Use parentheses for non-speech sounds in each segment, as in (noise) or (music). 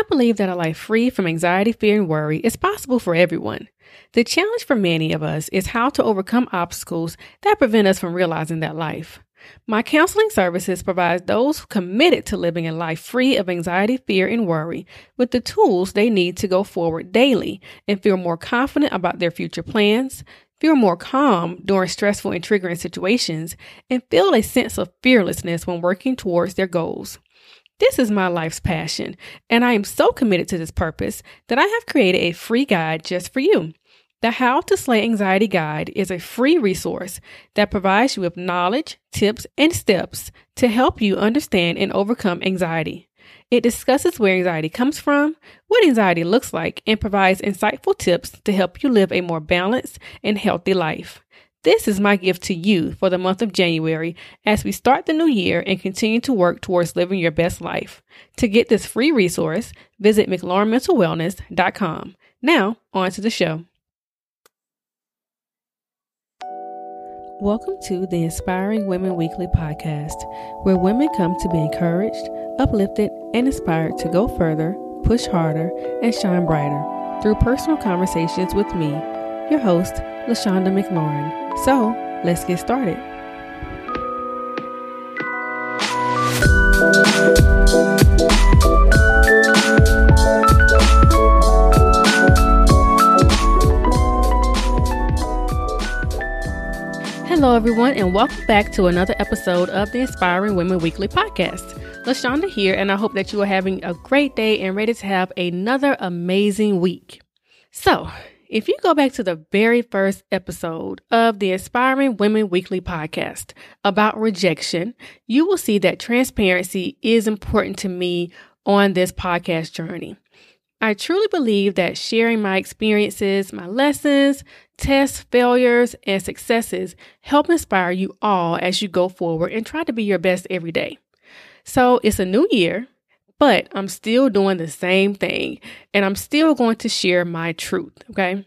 I believe that a life free from anxiety, fear, and worry is possible for everyone. The challenge for many of us is how to overcome obstacles that prevent us from realizing that life. My counseling services provide those committed to living a life free of anxiety, fear, and worry with the tools they need to go forward daily and feel more confident about their future plans, feel more calm during stressful and triggering situations, and feel a sense of fearlessness when working towards their goals. This is my life's passion, and I am so committed to this purpose that I have created a free guide just for you. The How to Slay Anxiety Guide is a free resource that provides you with knowledge, tips, and steps to help you understand and overcome anxiety. It discusses where anxiety comes from, what anxiety looks like, and provides insightful tips to help you live a more balanced and healthy life. This is my gift to you for the month of January as we start the new year and continue to work towards living your best life. To get this free resource, visit McLaurinMentalWellness.com. Now, on to the show. Welcome to the Inspiring Women Weekly podcast, where women come to be encouraged, uplifted, and inspired to go further, push harder, and shine brighter through personal conversations with me, your host, LaShawnda McLaurin. So, let's get started. Hello, everyone, and welcome back to another episode of the Inspiring Women Weekly podcast. LaShawnda here, and I hope that you are having a great day and ready to have another amazing week. So, if you go back to the very first episode of the Inspiring Women Weekly podcast about rejection, you will see that transparency is important to me on this podcast journey. I truly believe that sharing my experiences, my lessons, tests, failures, and successes help inspire you all as you go forward and try to be your best every day. So it's a new year, but I'm still doing the same thing and I'm still going to share my truth. Okay.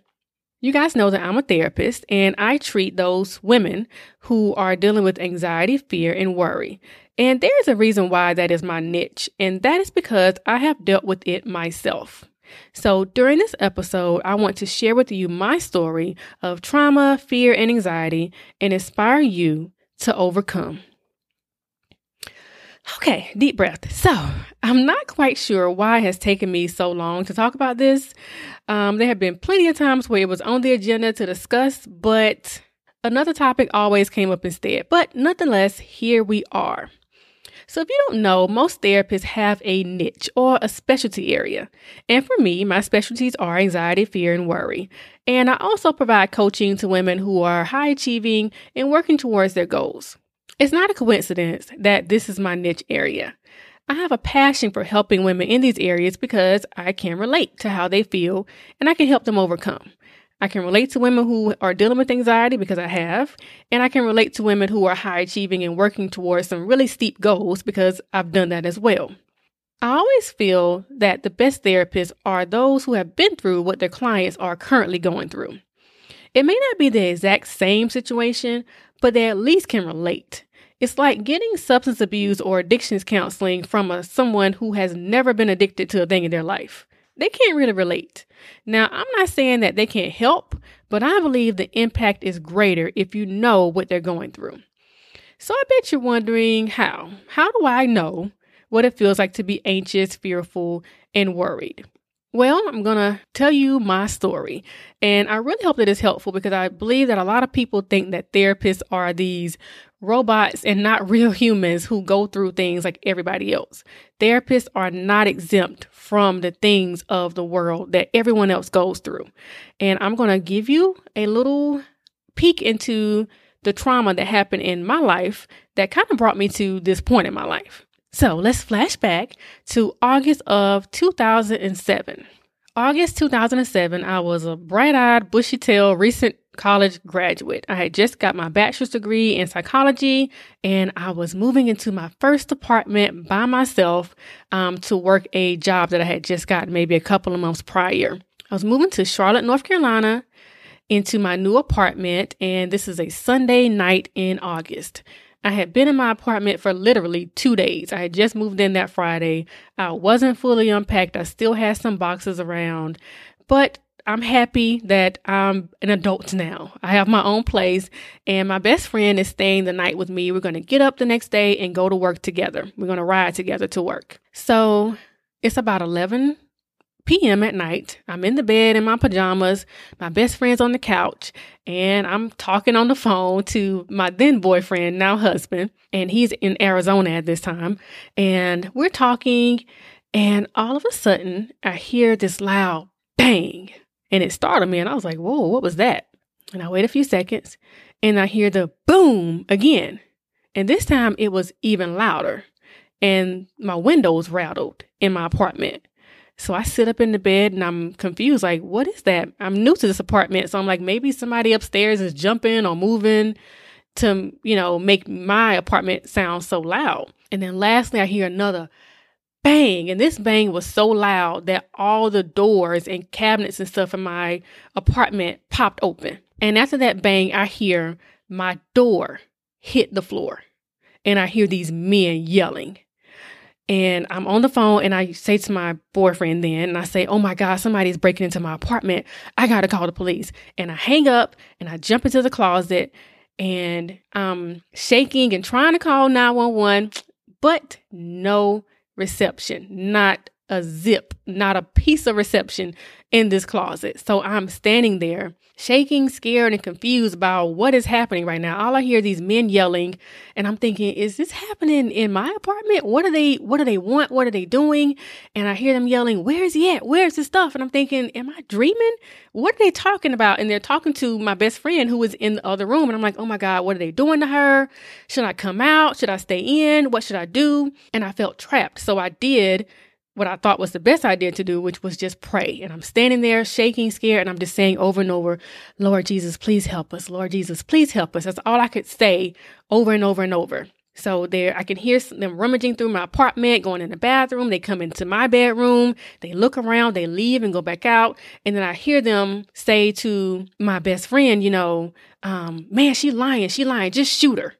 You guys know that I'm a therapist and I treat those women who are dealing with anxiety, fear, and worry. And there is a reason why that is my niche, and that is because I have dealt with it myself. So, during this episode, I want to share with you my story of trauma, fear, and anxiety and inspire you to overcome. Okay, deep breath. So, I'm not quite sure why it has taken me so long to talk about this. Um, there have been plenty of times where it was on the agenda to discuss, but another topic always came up instead. But nonetheless, here we are. So, if you don't know, most therapists have a niche or a specialty area. And for me, my specialties are anxiety, fear, and worry. And I also provide coaching to women who are high achieving and working towards their goals. It's not a coincidence that this is my niche area. I have a passion for helping women in these areas because I can relate to how they feel and I can help them overcome. I can relate to women who are dealing with anxiety because I have, and I can relate to women who are high achieving and working towards some really steep goals because I've done that as well. I always feel that the best therapists are those who have been through what their clients are currently going through. It may not be the exact same situation, but they at least can relate. It's like getting substance abuse or addictions counseling from a, someone who has never been addicted to a thing in their life. They can't really relate. Now, I'm not saying that they can't help, but I believe the impact is greater if you know what they're going through. So I bet you're wondering how. How do I know what it feels like to be anxious, fearful, and worried? Well, I'm going to tell you my story. And I really hope that it's helpful because I believe that a lot of people think that therapists are these robots and not (laughs) real humans who go through things like everybody else. Therapists are not exempt from the things of the world that everyone else goes through. And I'm going to give you a little peek into the trauma that happened in my life that kind of brought me to this point in my life. So let's flash back to August of 2007. August 2007, I was a bright eyed, bushy tailed, recent college graduate. I had just got my bachelor's degree in psychology and I was moving into my first apartment by myself um, to work a job that I had just gotten maybe a couple of months prior. I was moving to Charlotte, North Carolina into my new apartment, and this is a Sunday night in August. I had been in my apartment for literally two days. I had just moved in that Friday. I wasn't fully unpacked. I still had some boxes around, but I'm happy that I'm an adult now. I have my own place, and my best friend is staying the night with me. We're going to get up the next day and go to work together. We're going to ride together to work. So it's about 11 p.m. at night. I'm in the bed in my pajamas. My best friend's on the couch, and I'm talking on the phone to my then boyfriend, now husband, and he's in Arizona at this time. And we're talking, and all of a sudden, I hear this loud bang, and it startled me. And I was like, Whoa, what was that? And I wait a few seconds, and I hear the boom again. And this time it was even louder, and my windows rattled in my apartment. So I sit up in the bed and I'm confused. Like, what is that? I'm new to this apartment. So I'm like, maybe somebody upstairs is jumping or moving to, you know, make my apartment sound so loud. And then lastly, I hear another bang. And this bang was so loud that all the doors and cabinets and stuff in my apartment popped open. And after that bang, I hear my door hit the floor. And I hear these men yelling. And I'm on the phone and I say to my boyfriend then, and I say, Oh my God, somebody's breaking into my apartment. I got to call the police. And I hang up and I jump into the closet and I'm shaking and trying to call 911, but no reception, not a zip, not a piece of reception in this closet. So I'm standing there shaking, scared, and confused about what is happening right now. All I hear these men yelling, and I'm thinking, is this happening in my apartment? What are they what do they want? What are they doing? And I hear them yelling, Where's he at? Where's the stuff? And I'm thinking, Am I dreaming? What are they talking about? And they're talking to my best friend who was in the other room. And I'm like, Oh my God, what are they doing to her? Should I come out? Should I stay in? What should I do? And I felt trapped. So I did what I thought was the best idea to do, which was just pray. And I'm standing there shaking, scared, and I'm just saying over and over, Lord Jesus, please help us. Lord Jesus, please help us. That's all I could say over and over and over. So there, I can hear them rummaging through my apartment, going in the bathroom. They come into my bedroom. They look around, they leave and go back out. And then I hear them say to my best friend, you know, um, man, she lying. She lying. Just shoot her.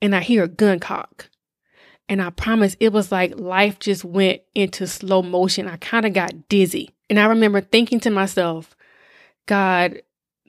And I hear a gun cock. And I promise it was like life just went into slow motion. I kind of got dizzy. And I remember thinking to myself, God,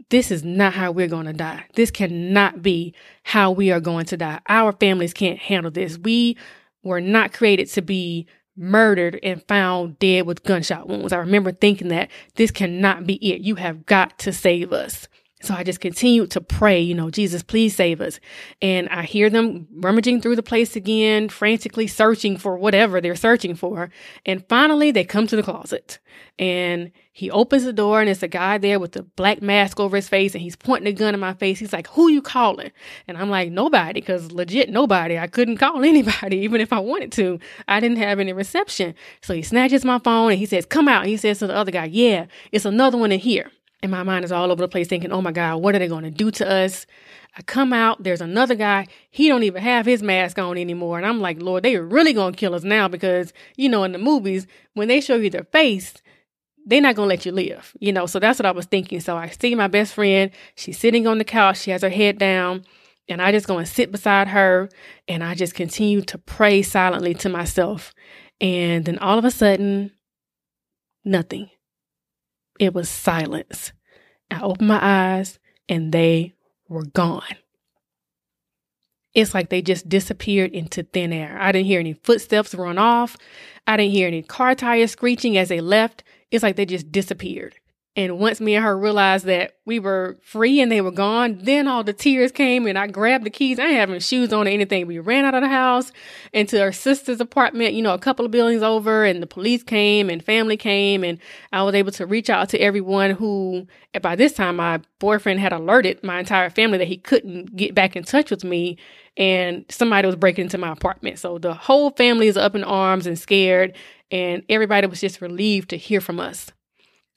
this is not how we're going to die. This cannot be how we are going to die. Our families can't handle this. We were not created to be murdered and found dead with gunshot wounds. I remember thinking that this cannot be it. You have got to save us. So I just continued to pray, you know, Jesus, please save us. And I hear them rummaging through the place again, frantically searching for whatever they're searching for. And finally, they come to the closet and he opens the door and it's a guy there with a black mask over his face and he's pointing a gun in my face. He's like, who you calling? And I'm like, nobody, because legit nobody. I couldn't call (laughs) anybody, even if I wanted to. I didn't have any reception. So he snatches my phone and he says, come out. And he says to the other guy, yeah, it's another one in here. And my mind is all over the place thinking, oh my God, what are they going to do to us? I come out, there's another guy. He don't even have his mask on anymore. And I'm like, Lord, they are really going to kill us now because, you know, in the movies, when they show you their face, they're not going to let you live, you know? So that's what I was thinking. So I see my best friend. She's sitting on the couch. She has her head down. And I just go and sit beside her. And I just continue to pray silently to myself. And then all of a sudden, nothing. It was silence. I opened my eyes and they were gone. It's like they just disappeared into thin air. I didn't hear any footsteps run off. I didn't hear any car tires screeching as they left. It's like they just disappeared. And once me and her realized that we were free and they were gone, then all the tears came and I grabbed the keys. I didn't have any shoes on or anything. We ran out of the house into her sister's apartment, you know, a couple of buildings over and the police came and family came and I was able to reach out to everyone who, by this time, my boyfriend had alerted my entire family that he couldn't get back in touch with me and somebody was breaking into my apartment. So the whole family is up in arms and scared and everybody was just relieved to hear from us.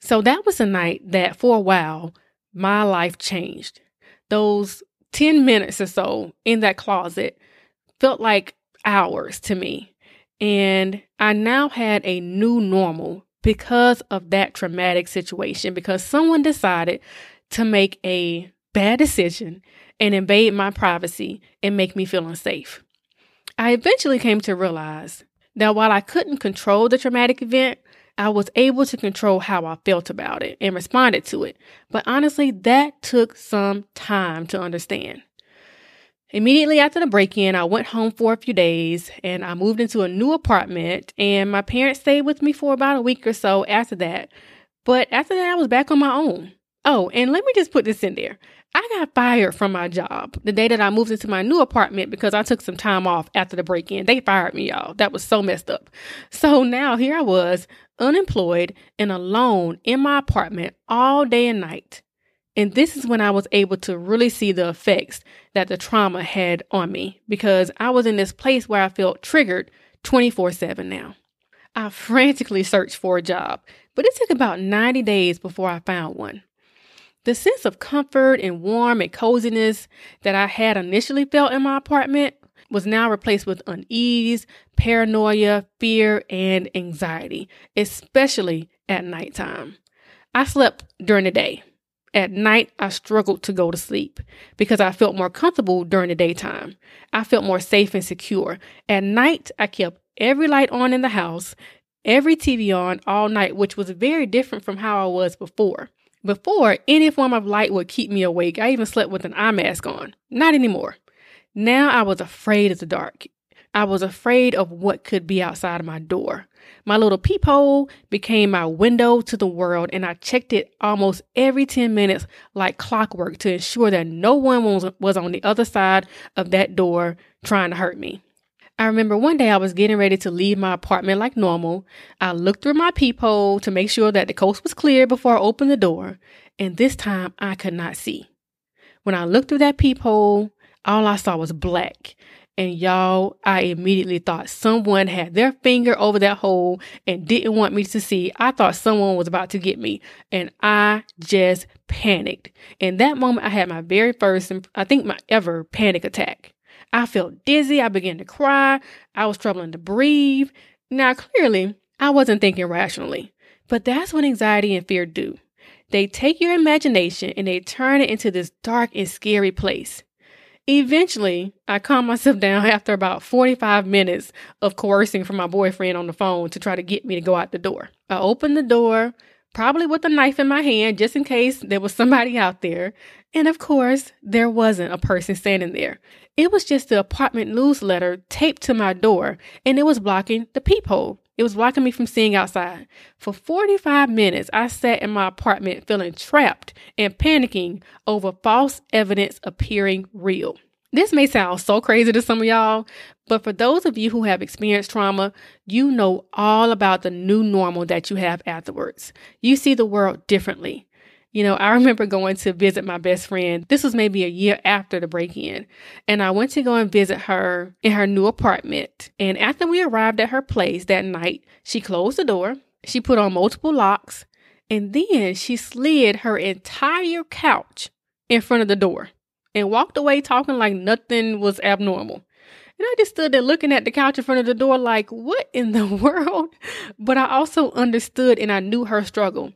So that was a night that for a while my life changed. Those 10 minutes or so in that closet felt like hours to me. And I now had a new normal because of that traumatic situation, because someone decided to make a bad decision and invade my privacy and make me feel unsafe. I eventually came to realize that while I couldn't control the traumatic event, I was able to control how I felt about it and responded to it. But honestly, that took some time to understand. Immediately after the break in, I went home for a few days and I moved into a new apartment. And my parents stayed with me for about a week or so after that. But after that, I was back on my own. Oh, and let me just put this in there. I got fired from my job the day that I moved into my new apartment because I took some time off after the break in. They fired me, y'all. That was so messed up. So now here I was, unemployed and alone in my apartment all day and night. And this is when I was able to really see the effects that the trauma had on me because I was in this place where I felt triggered 24 7 now. I frantically searched for a job, but it took about 90 days before I found one. The sense of comfort and warm and coziness that I had initially felt in my apartment was now replaced with unease, paranoia, fear, and anxiety, especially at nighttime. I slept during the day, at night, I struggled to go to sleep because I felt more comfortable during the daytime. I felt more safe and secure. At night, I kept every light on in the house, every TV on all night, which was very different from how I was before. Before, any form of light would keep me awake. I even slept with an eye mask on. Not anymore. Now I was afraid of the dark. I was afraid of what could be outside of my door. My little peephole became my window to the world, and I checked it almost every 10 minutes like clockwork to ensure that no one was, on the other side of that door trying to hurt me. I remember one day I was getting ready to leave my apartment like normal. I looked through my peephole to make sure that the coast was clear before I opened the door, and this time I could not see. When I looked through that peephole, all I saw was black. And y'all, I immediately thought someone had their finger over that hole and didn't want me to see. I thought someone was about to get me. And I just panicked. In that moment, I had my very first, I think my ever panic attack. I felt dizzy. I began to cry. I was struggling to breathe. Now, clearly, I wasn't thinking rationally, but that's what anxiety and fear do. They take your imagination and they turn it into this dark and scary place. Eventually, I calmed myself (laughs) down after about 45 minutes of coercing from my boyfriend on the phone to try to get me to go out the door. I opened the door, probably with a knife in my hand, just in case there was somebody out there. And of course, there wasn't a person standing there. It was just the apartment newsletter taped to my door, and it was blocking the peephole. It was blocking me from seeing outside. For 45 minutes, I sat in my apartment feeling trapped and panicking over false evidence appearing real. This may sound so crazy to some of y'all, but for those of you who have experienced trauma, you know all about the new normal that you have afterwards. You see the world differently. You know, I remember going to visit my best friend. This was maybe a year after the break in. And I went to go and visit her in her new apartment. And after we arrived at her place that night, she closed the door, she put on multiple locks, and then she slid her entire couch in front of the door and walked away talking like nothing was abnormal. And I just stood there looking at the couch in front of the door, like, what in the (laughs) world? But I also understood and I knew her struggle.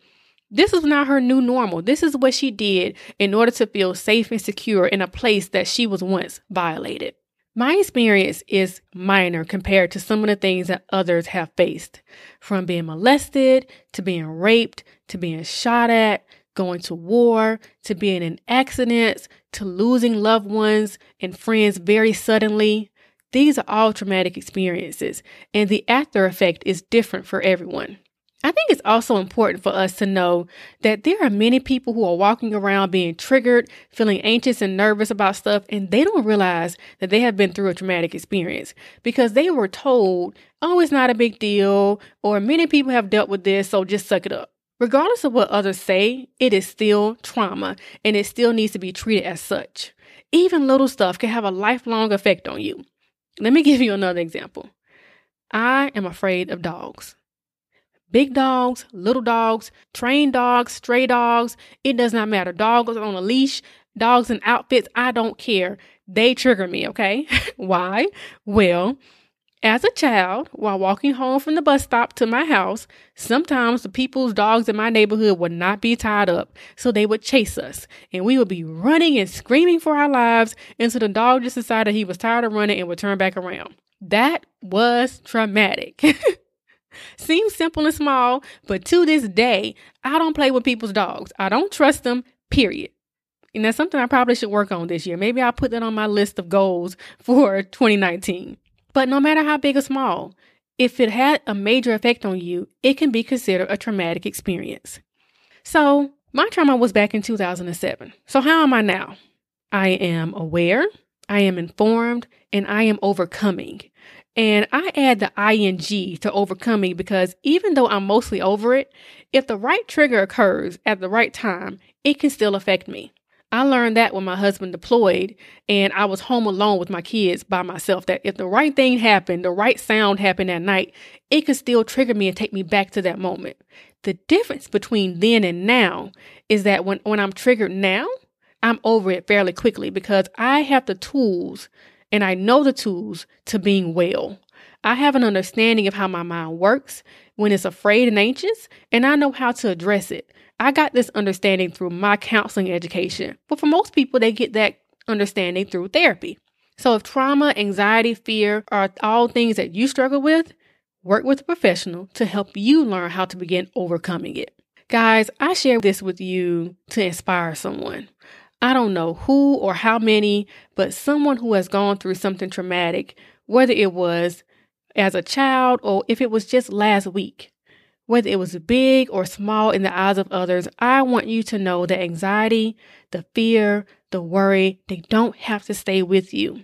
This is not her new normal. This is what she did in order to feel safe and secure in a place that she was once violated. My experience is minor compared to some of the things that others have faced, from being molested to being raped to being shot at, going to war to being in accidents to losing loved ones and friends very suddenly. These are all traumatic experiences, and the after effect is different for everyone. I think it's also important for us to know that there are many people who are walking around being triggered, feeling anxious and nervous about stuff, and they don't realize that they have been through a traumatic experience because they were told, oh, it's not a big deal, or many people have dealt with this, so just suck it up. Regardless of what others say, it is still trauma and it still needs to be treated as such. Even little stuff can have a lifelong effect on you. Let me give you another example. I am afraid of dogs. Big dogs, little dogs, trained dogs, stray dogs, it does not matter. Dogs on a leash, dogs in outfits, I don't care. They trigger me, okay? (laughs) Why? Well, As a child, while walking home from the bus stop to my house, sometimes the people's dogs in my neighborhood would not be tied up, so they would chase us, and we would be running and screaming for our lives until the dog just decided he was tired of running and would turn back around. That was traumatic. (laughs) Seems simple and small, but to this day, I don't play with people's dogs. I don't trust them, period. And that's something I probably should work on this year. Maybe I'll put that on my list of goals (laughs) for 2019. But no matter how big or small, if it had a major effect on you, it can be considered a traumatic experience. So, my trauma was back in 2007. So, how am I now? I am aware, I am informed, and I am overcoming. And I add the ing to overcoming because even though I'm mostly over it, if the right trigger occurs at the right time, it can still affect me. I learned that when my husband deployed and I was home alone with my kids by myself. That if the right thing happened, the right sound happened at night, it could still trigger me and take me back to that moment. The difference between then and now is that when, when I'm triggered now, I'm over it fairly quickly because I have the tools and I know the tools to being well. I have an understanding of how my mind works when it's afraid and anxious, and I know how to address it. I got this understanding through my counseling education, but for most people, they get that understanding through therapy. So if trauma, anxiety, fear are all things that you struggle with, work with a professional to help you learn how to begin overcoming it. Guys, I share this with you to inspire someone. I don't know who or how many, but someone who has gone through something traumatic, whether it was as a child or if it was just last week. Whether it was big or small in the eyes of others, I want you to know that anxiety, the fear, the worry, they don't have to stay with you.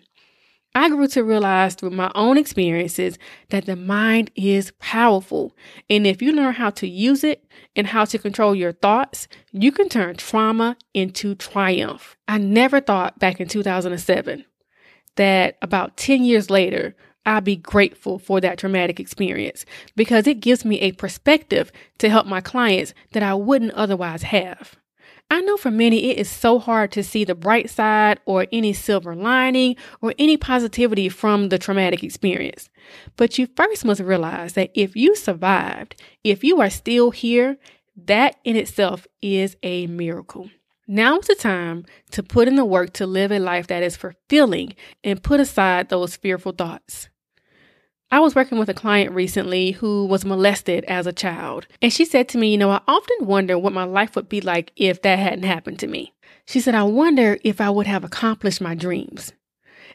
I grew to realize through my own experiences that the mind is powerful. And if you learn how to use it and how to control your thoughts, you can turn trauma into triumph. I never thought back in 2007 that about 10 years later, I'll be grateful for that traumatic experience because it gives me a perspective to help my clients that I wouldn't otherwise have. I know for many it is so hard to see the bright side or any silver lining or any positivity from the traumatic experience. But you first must realize that if you survived, if you are still here, that in itself is a miracle. Now is the time to put in the work to live a life that is fulfilling and put aside those fearful thoughts. I was working with a client recently who was molested as a child. And she said to me, You know, I often wonder what my life would be like if that hadn't happened to me. She said, I wonder if I would have accomplished my dreams.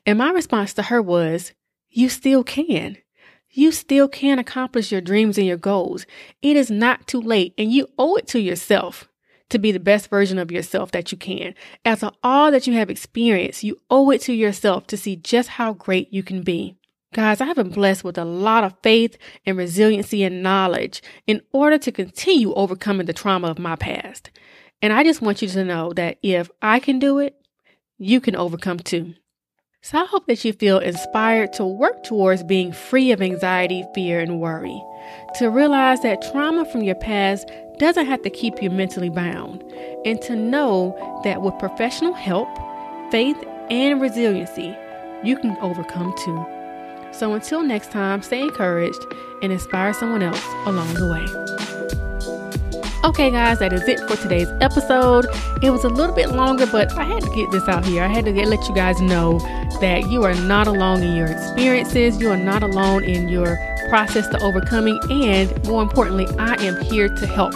And my response to her was, You still can. You still can accomplish your dreams and your goals. It is not too late, and you owe it to yourself to be the best version of yourself that you can. After all that you have experienced, you owe it to yourself to see just how great you can be. Guys, I have been blessed with a lot of faith and resiliency and knowledge in order to continue overcoming the trauma of my past. And I just want you to know that if I can do it, you can overcome too. So I hope that you feel inspired to work towards being free of anxiety, fear, and worry. To realize that trauma from your past doesn't have to keep you mentally bound. And to know that with professional help, faith, and resiliency, you can overcome too. So until next time, stay encouraged and inspire someone else along the way. Okay, guys, that is it for today's episode. It was a little bit longer, but I had to get this out here. I had to get, let you guys know that you are not alone in your experiences, you are not alone in your process to overcoming, and more importantly, I am here to help.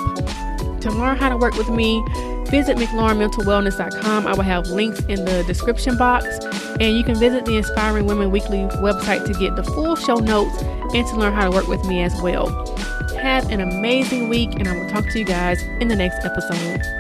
To learn how to work with me, visit McLaurinMentalWellness.com. I will have links in the description box. And you can visit the Inspiring Women Weekly website to get the full show notes and to learn how to work with me as well. Have an amazing week, and I will talk to you guys in the next episode.